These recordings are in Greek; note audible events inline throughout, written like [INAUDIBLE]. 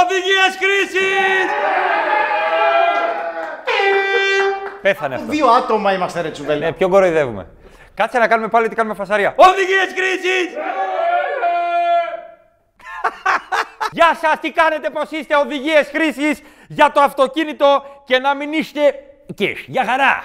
Οδηγίες χρήσης! Πέθανε αυτό. Δύο άτομα είμαστε, ρε τσουβέλα. Ναι, πιο κοροϊδεύουμε; Κάτσε να κάνουμε πάλι τι κάνουμε φασαρία. Οδηγίες χρήσης! [LAUGHS] Γεια σας, τι κάνετε, πώς είστε, οδηγίες χρήσης για το αυτοκίνητο και να μην είστε και για χαρά.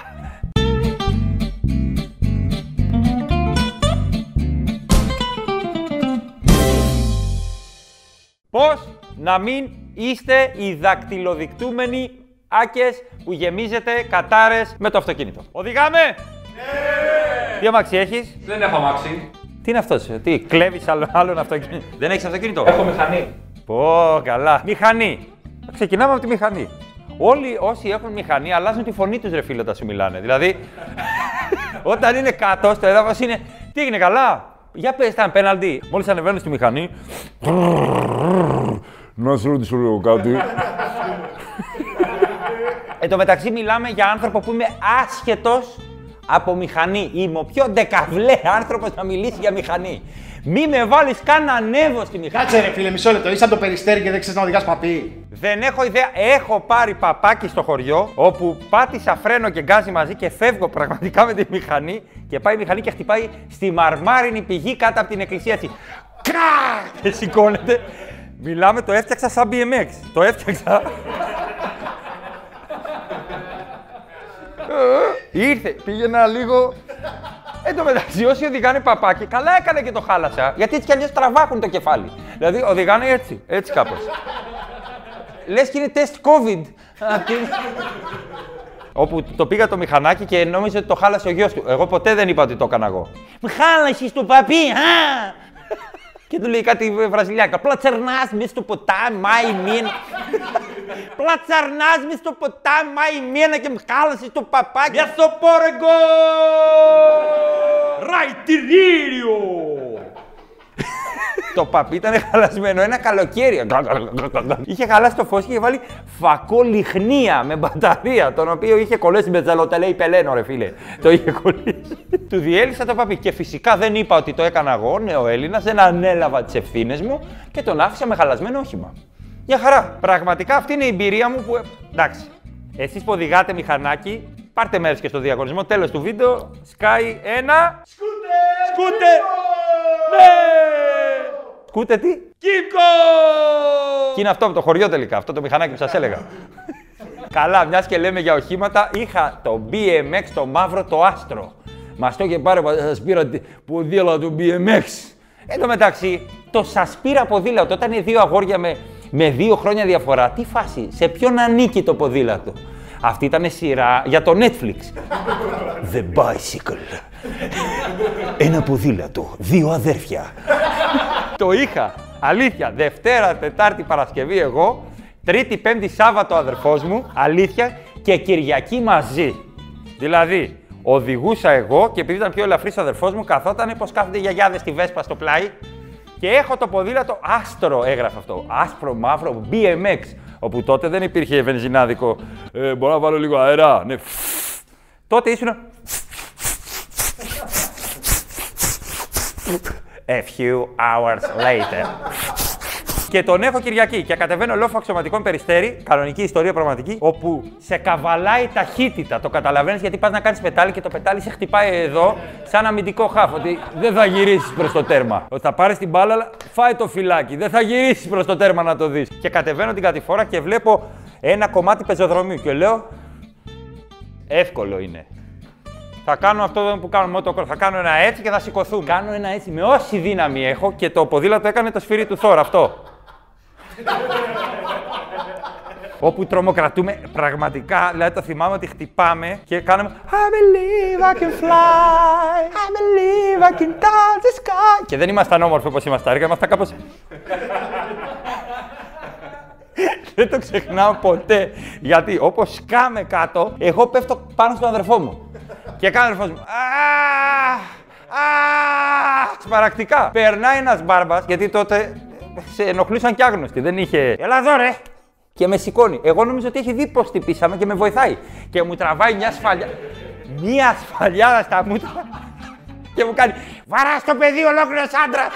Να μην είστε οι δακτυλοδεικτούμενοι άκες που γεμίζετε κατάρες με το αυτοκίνητο. Οδηγάμε! Ναι! Τι αμάξι έχεις; Δεν έχω αμάξι. Τι είναι αυτός, τι κλέβεις άλλο, άλλον αυτοκίνητο; Δεν έχεις αυτοκίνητο; Έχω μηχανή. Πω, καλά. Μηχανή. Ξεκινάμε από τη μηχανή. Όλοι όσοι έχουν μηχανή αλλάζουν τη φωνή τους ρε φίλε όταν σου μιλάνε. Δηλαδή, [LAUGHS] όταν είναι κάτω στο έδαφος είναι. Τι έγινε, καλά; Για πες ήταν πέναλτι. Μόλις ανεβαίνουν στη μηχανή. Να σου ρωτήσω λίγο κάτι. Εν τω μεταξύ μιλάμε για άνθρωπο που είμαι άσχετος από μηχανή. Είμαι ο πιο ντεκαβλέ άνθρωπος να μιλήσει για μηχανή. Μη με βάλεις καν να ανέβω στη μηχανή. Κάτσε ρε φίλε, μισό λεπτό. Είσαι από το περιστέρι και δεν ξέρεις να οδηγάς παπί. Δεν έχω ιδέα. Έχω πάρει παπάκι στο χωριό όπου πάτησα φρένο και γκάζι μαζί και φεύγω πραγματικά με τη μηχανή και πάει η μηχανή και χτυπάει στη μαρμάρινη πηγή κάτω από την εκκλησία έτσι. Κρά! Και σηκώνεται. Μιλάμε, το έφτιαξα σαν BMX. Το έφτιαξα. Ήρθε, πήγαινα λίγο. Εν τω μεταξύ, όσοι οδηγάνε παπάκι, καλά έκανε και το χάλασα. Γιατί έτσι κι αλλιώς τραβάχουν το κεφάλι. Δηλαδή, οδηγάνε έτσι, έτσι κάπως. Λες και είναι τεστ COVID. Όπου το πήγα το μηχανάκι και νόμιζε ότι το χάλασε ο γιος του. Εγώ ποτέ δεν είπα ότι το έκανα εγώ. Μ' χάλασες το παπί, α! Kiedy liikati brasileacă, plățărnați mistuputam mai min. Plățărnați mistuputam mai que me cala se tu papac. Mesoporgo! Raitirilio! Το παπάκι. Για στο πόρεγκο! Ραϊτηρίο! το παπί ήταν χαλασμένο ένα καλοκαίρι. είχε χαλάσει το φως και είχε βάλει φακό λιχνία με μπαταρία, τον οποίο είχε κολλήσει με τζαλοτελέι πελένο, ρε φίλε. το είχε κολλήσει. του διέλυσα το παπί και φυσικά δεν είπα ότι το έκανα εγώ, νέο Έλληνας, δεν ανέλαβα τις ευθύνες μου και τον άφησα με χαλασμένο όχημα. Για χαρά. Πραγματικά αυτή είναι η εμπειρία μου που. Εντάξει. Εσείς που οδηγάτε μηχανάκι, πάρτε μέρος και στο διαγωνισμό. Τέλος του βίντεο, σκάει ένα. Σκούτερ! Σκούτερ! Ναι! Σκούτερ τι; Κίμκο! Και είναι αυτό από το χωριό τελικά, αυτό το μηχανάκι που σας έλεγα. Καλά, μιας και λέμε για οχήματα, είχα το BMX το μαύρο το άστρο. Μας το είχε πάρει, σα πήρα ποδήλατο του BMX. Εν τω μεταξύ, το σας πήρα ποδήλατο όταν είναι δύο αγόρια με, με δύο χρόνια διαφορά. Τι φάση, σε ποιον ανήκει το ποδήλατο; Αυτή ήταν σειρά για το Netflix. The Bicycle. Ένα ποδήλατο, δύο αδέρφια. Το είχα. Αλήθεια. Δευτέρα, Τετάρτη, Παρασκευή εγώ. Τρίτη, Πέμπτη, Σάββατο αδερφός μου. Αλήθεια. Και Κυριακή μαζί. Δηλαδή, οδηγούσα εγώ και επειδή ήταν πιο ελαφρύς ο αδερφός μου, καθόταν πως κάθονται οι γιαγιάδες στη Βέσπα στο πλάι. Και έχω το ποδήλατο άστρο, έγραφε αυτό. Άσπρο, μαύρο, BMX. Όπου τότε δεν υπήρχε βενζινάδικο. Ε, μπορώ να βάλω λίγο αέρα. Ναι. Τότε ήσουν. A few hours later. και τον έχω Κυριακή και κατεβαίνω λόφο αξιωματικών περιστέρι, κανονική ιστορία πραγματική, όπου σε καβαλάει ταχύτητα. Το καταλαβαίνεις γιατί πας να κάνεις πετάλι και το πετάλι σε χτυπάει εδώ, σαν αμυντικό χάφ. Ότι δεν θα γυρίσεις προς το τέρμα. Ότι θα πάρεις την μπάλα, αλλά φάει το φυλάκι. Δεν θα γυρίσεις προς το τέρμα να το δεις. Και κατεβαίνω την κατηφόρα και βλέπω ένα κομμάτι πεζοδρομίου και λέω. Εύκολο είναι. Θα κάνω αυτό που κάνω motocross. Θα κάνω ένα έτσι και θα σηκωθούμε. Κάνω ένα έτσι με όση δύναμη έχω και το ποδήλατο έκανε το σφυρί του Θόρ αυτό. [LAUGHS] Όπου τρομοκρατούμε πραγματικά, δηλαδή το θυμάμαι ότι χτυπάμε και κάνουμε I believe I can fly, I believe I can touch the sky. Και δεν ήμασταν όμορφοι όπως είμαστε αργά, ήμασταν κάπως... [LAUGHS] δεν το ξεχνάω ποτέ, γιατί όπως σκάμε κάτω, εγώ πέφτω πάνω στον αδερφό μου. Και κάνει ο αδερφός μου, Σπαρακτικά. Περνάει ένας μπάρμπας, γιατί τότε σε ενοχλούσαν κι άγνωστοι. Δεν είχε. Ελά εδώ, ρε! Και με σηκώνει. Εγώ νομίζω ότι έχει δει πώς τυπήσαμε και με βοηθάει. Και μου τραβάει μια σφαλιά. Μια σφαλιά στα μούτρα. και μου κάνει. Βαρά στο παιδί ολόκληρος άντρα.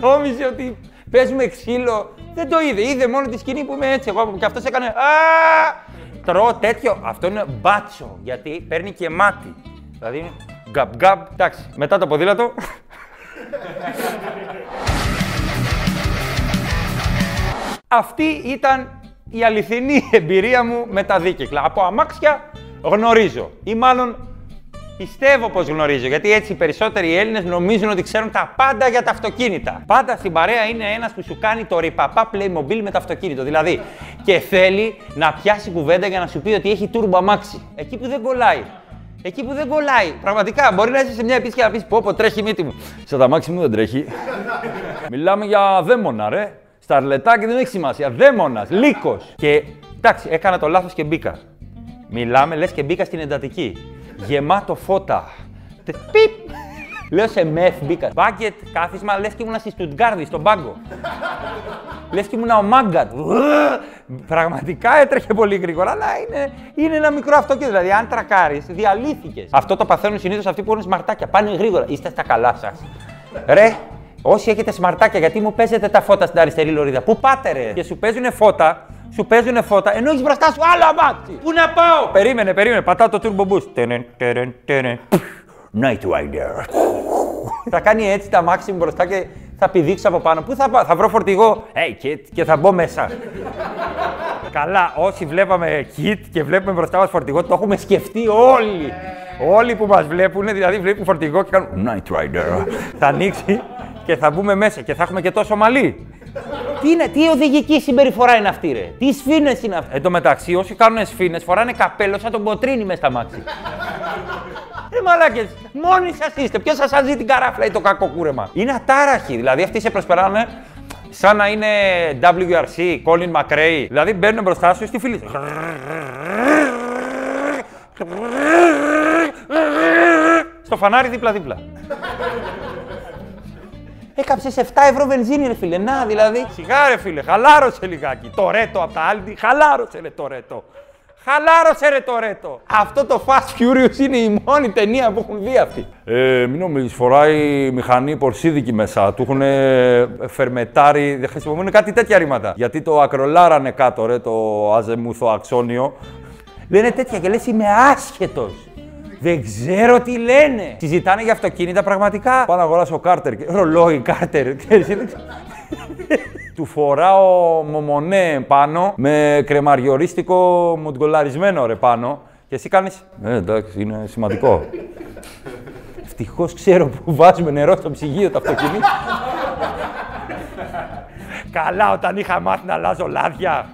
Νόμιζε ότι Παίζουμε ξύλο. Δεν το είδε. Είδε μόνο τη σκηνή που είμαι έτσι. Εγώ και αυτός έκανε. Α! Τρώω τέτοιο. Αυτό είναι μπάτσο. Γιατί παίρνει και μάτι. Δηλαδή είναι γκαμπ γκαμπ. Εντάξει. Μετά το ποδήλατο. Αυτή ήταν η αληθινή εμπειρία μου με τα δίκυκλα. Από αμάξια γνωρίζω. Ή μάλλον πιστεύω πως γνωρίζω. Γιατί έτσι οι περισσότεροι Έλληνες νομίζουν ότι ξέρουν τα πάντα για τα αυτοκίνητα. Πάντα στην παρέα είναι ένας που σου κάνει το ρηπαπά Playmobil με το αυτοκίνητο. Δηλαδή και θέλει να πιάσει κουβέντα για να σου πει ότι έχει turbo αμάξι. Εκεί που δεν κολλάει. Εκεί που δεν κολλάει. Πραγματικά μπορεί να είσαι σε μια επίσκεψη και να πεις: Πω, πω, τρέχει η μύτη μου. Σε τα μάξι μου δεν τρέχει. Μιλάμε για δαίμονα, ρε. Σταρλετάκι δεν έχει σημασία. Δαίμονας, λύκος. Και εντάξει, έκανα το λάθος και μπήκα. Μιλάμε, λες και μπήκα στην εντατική. Γεμάτο φώτα. Τε- Πιπ! Λέω σε μεθ μπήκα. Μπάγκετ, κάθισμα, λες και ήμουν στη Στουτγκάρδη, στον πάγκο. Λες και ήμουν ο Μάγκατ. Πραγματικά έτρεχε πολύ γρήγορα, αλλά είναι, είναι ένα μικρό αυτοκίνητο. Δηλαδή, αν τρακάρεις, διαλύθηκες. Αυτό το παθαίνουν συνήθως αυτοί που έχουν σμαρτάκια. Πάνε γρήγορα. Είστε στα καλά σας. Ρε, όσοι έχετε σμαρτάκια, γιατί μου παίζετε τα φώτα στην αριστερή λωρίδα. Πού πάτε, ρε; Και σου παίζουν φώτα, σου παίζουν φώτα, ενώ έχεις μπροστά σου άλλο αμάξι. Πού να πάω; Περίμενε, περίμενε. Πατάω το turbo boost. Τενεν, τενεν, τενεν. Night Rider. θα κάνει έτσι τα αμάξι μου μπροστά και θα πηδήξω από πάνω. Πού θα πάω, θα βρω φορτηγό; Hey, kid, και θα μπω μέσα. Καλά, όσοι βλέπαμε kit και βλέπουμε μπροστά μας φορτηγό, το έχουμε σκεφτεί όλοι. Όλοι που μας βλέπουν, δηλαδή βλέπουν φορτηγό και κάνουν Night Rider. θα ανοίξει και θα μπούμε μέσα και θα έχουμε και τόσο μαλλί. Τι, είναι, τι οδηγική συμπεριφορά είναι αυτή, ρε; Τι σφήνες είναι αυτέ. Εν τω μεταξύ, όσοι κάνουν σφήνες φοράνε καπέλο σαν τον ποτρίνι μες στα μάξι. Ρε μαλάκες, μόνοι σας είστε. Ποιος σας ζει την καράφλα ή το κακό κούρεμα; Είναι ατάραχοι. Δηλαδή αυτοί σε προσπεράνε σαν να είναι WRC, Colin McRae. Δηλαδή μπαίνουν μπροστά σου στη φίλη σου. Στο φανάρι δίπλα-δίπλα. Έκαψες 7 ευρώ βενζίνη, ρε φίλε. Να, δηλαδή. Σιγά, ρε φίλε, χαλάρωσε λιγάκι. Το ρέτο από τα άλλη, χαλάρωσε ρε το ρέτο. Χαλάρωσε ρε το ρέτο. Αυτό το Fast Furious είναι η μόνη ταινία που έχουν δει αυτοί. Ε, μην νομίζεις, φοράει μηχανή πορσίδικη μέσα. Του έχουν φερμετάρει, δεν χρησιμοποιούν κάτι τέτοια ρήματα. Γιατί το ακρολάρανε κάτω, ρε, το αζεμούθο αξόνιο. Λένε τέτοια και λες είμαι άσχετος. Δεν ξέρω τι λένε. Συζητάνε για αυτοκίνητα πραγματικά. Πάω να αγοράσω κάρτερ. και- Ρολόι κάρτερ. Ξέρεις, είναι- [LAUGHS] του φοράω μομονέ πάνω με κρεμαριορίστικο μοντγκολαρισμένο ρε πάνω. Και εσύ κάνεις, ε, εντάξει, είναι σημαντικό. Ευτυχώς ξέρω που βάζουμε νερό στο ψυγείο το αυτοκίνητο. Καλά, όταν είχα μάθει να αλλάζω λάδια.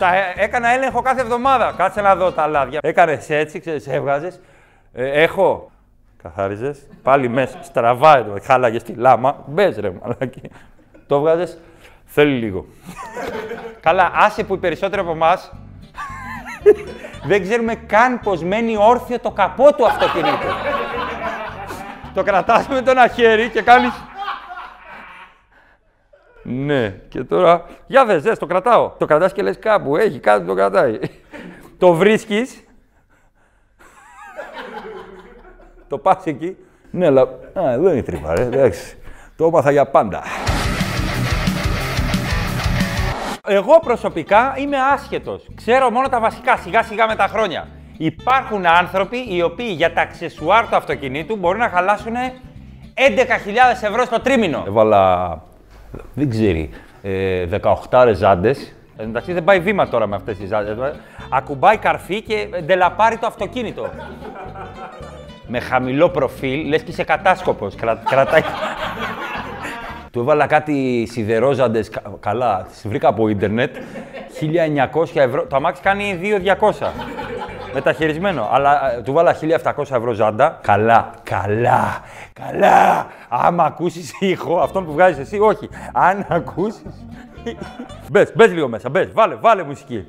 Τα έ- έκανα έλεγχο κάθε εβδομάδα. Κάτσε να δω τα λάδια. Έκανες έτσι, ξέρεις, έβγαζες. έχω. Καθάριζες. Πάλι μέσα. Στραβάει το. Χάλαγες τη λάμα. Μπες ρε, μαλάκι. Το έβγαζες. Θέλει λίγο. Καλά, άσε που οι περισσότεροι από εμάς δεν ξέρουμε καν πώ μένει όρθιο το καπό του αυτοκινήτου. το κρατάς με το ένα χέρι και κάνεις... Ναι, και τώρα. Για δες, δες, το κρατάω. Το κρατάς και λες κάπου, έχει κάτι που το κρατάει. το βρίσκεις. το πας εκεί. Ναι, αλλά. Α, δεν είναι τρύπα, ρε. Εντάξει. το έμαθα για πάντα. Εγώ προσωπικά είμαι άσχετος. Ξέρω μόνο τα βασικά σιγά σιγά με τα χρόνια. Υπάρχουν άνθρωποι οι οποίοι για τα αξεσουάρ του αυτοκινήτου μπορεί να χαλάσουν 11.000 ευρώ στο τρίμηνο. Έβαλα, δεν ξέρει, ε, 18 ζάντες. Εν τω μεταξύ δεν πάει βήμα τώρα με αυτές τις ζάντες. Ακουμπάει καρφί και ντελαπάρει το αυτοκίνητο. με χαμηλό προφίλ, λες και είσαι κατάσκοπος. Κρα, κρατάει... Του έβαλα κάτι σιδερόζαντες, κα- καλά, τις βρήκα από ίντερνετ, 1900 ευρώ, το αμάξι κάνει 2.200. Μεταχειρισμένο, αλλά ε, του βάλα 1.700 ευρώ ζάντα. Καλά, καλά, καλά. Άμα ακούσεις ήχο, αυτόν που βγάζεις εσύ, όχι. Αν ακούσεις... μπες, μπες λίγο μέσα, μπες, βάλε, βάλε μουσική.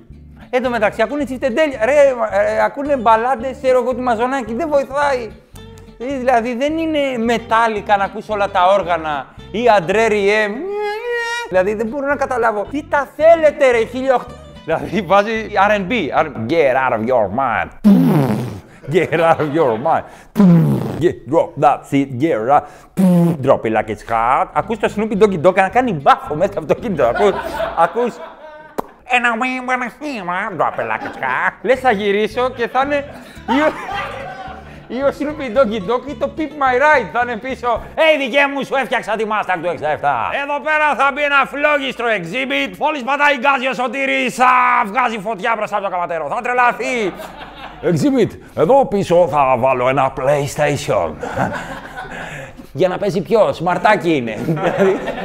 Εν τω μεταξύ, ακούνε τσιφτεντέλια, ρε, ε, ακούνε μπαλάντες, ξέρω εγώ τη μαζονάκι, δεν βοηθάει. Ε, Δηλαδή δεν είναι μετάλλικα να ακούς όλα τα όργανα ή Αντρέ Ριέ. Δηλαδή δεν μπορώ να καταλάβω. Τι τα θέλετε ρε 1800. Δηλαδή βάζει R&B. R- Get out of your mind. Get out of your mind. yeah, drop that shit, yeah, right. Drop it like it's hot. Ακούς το Snoopy Doggy Dog να κάνει μπάφο μέσα από το αυτοκίνητο. Ακούς, ακούς ένα wing ένα χήμα, drop it like it's hot. Λες θα γυρίσω και θα είναι ή ο, ή ο Snoopy Doggy Dog ή το Peep My Ride θα είναι πίσω. Ε, δικέ μου σου έφτιαξα τη Mustang του 67. Εδώ πέρα θα μπει ένα φλόγιστρο exhibit. Μόλις πατάει γκάζι ο Σωτήρης, θα βγάζει φωτιά μπροστά από το καματέρο. Θα τρελαθεί. Exhibit, εδώ πίσω θα βάλω ένα PlayStation. [LAUGHS] Για να παίζει ποιος, σμαρτάκι είναι. Δηλαδή, [LAUGHS]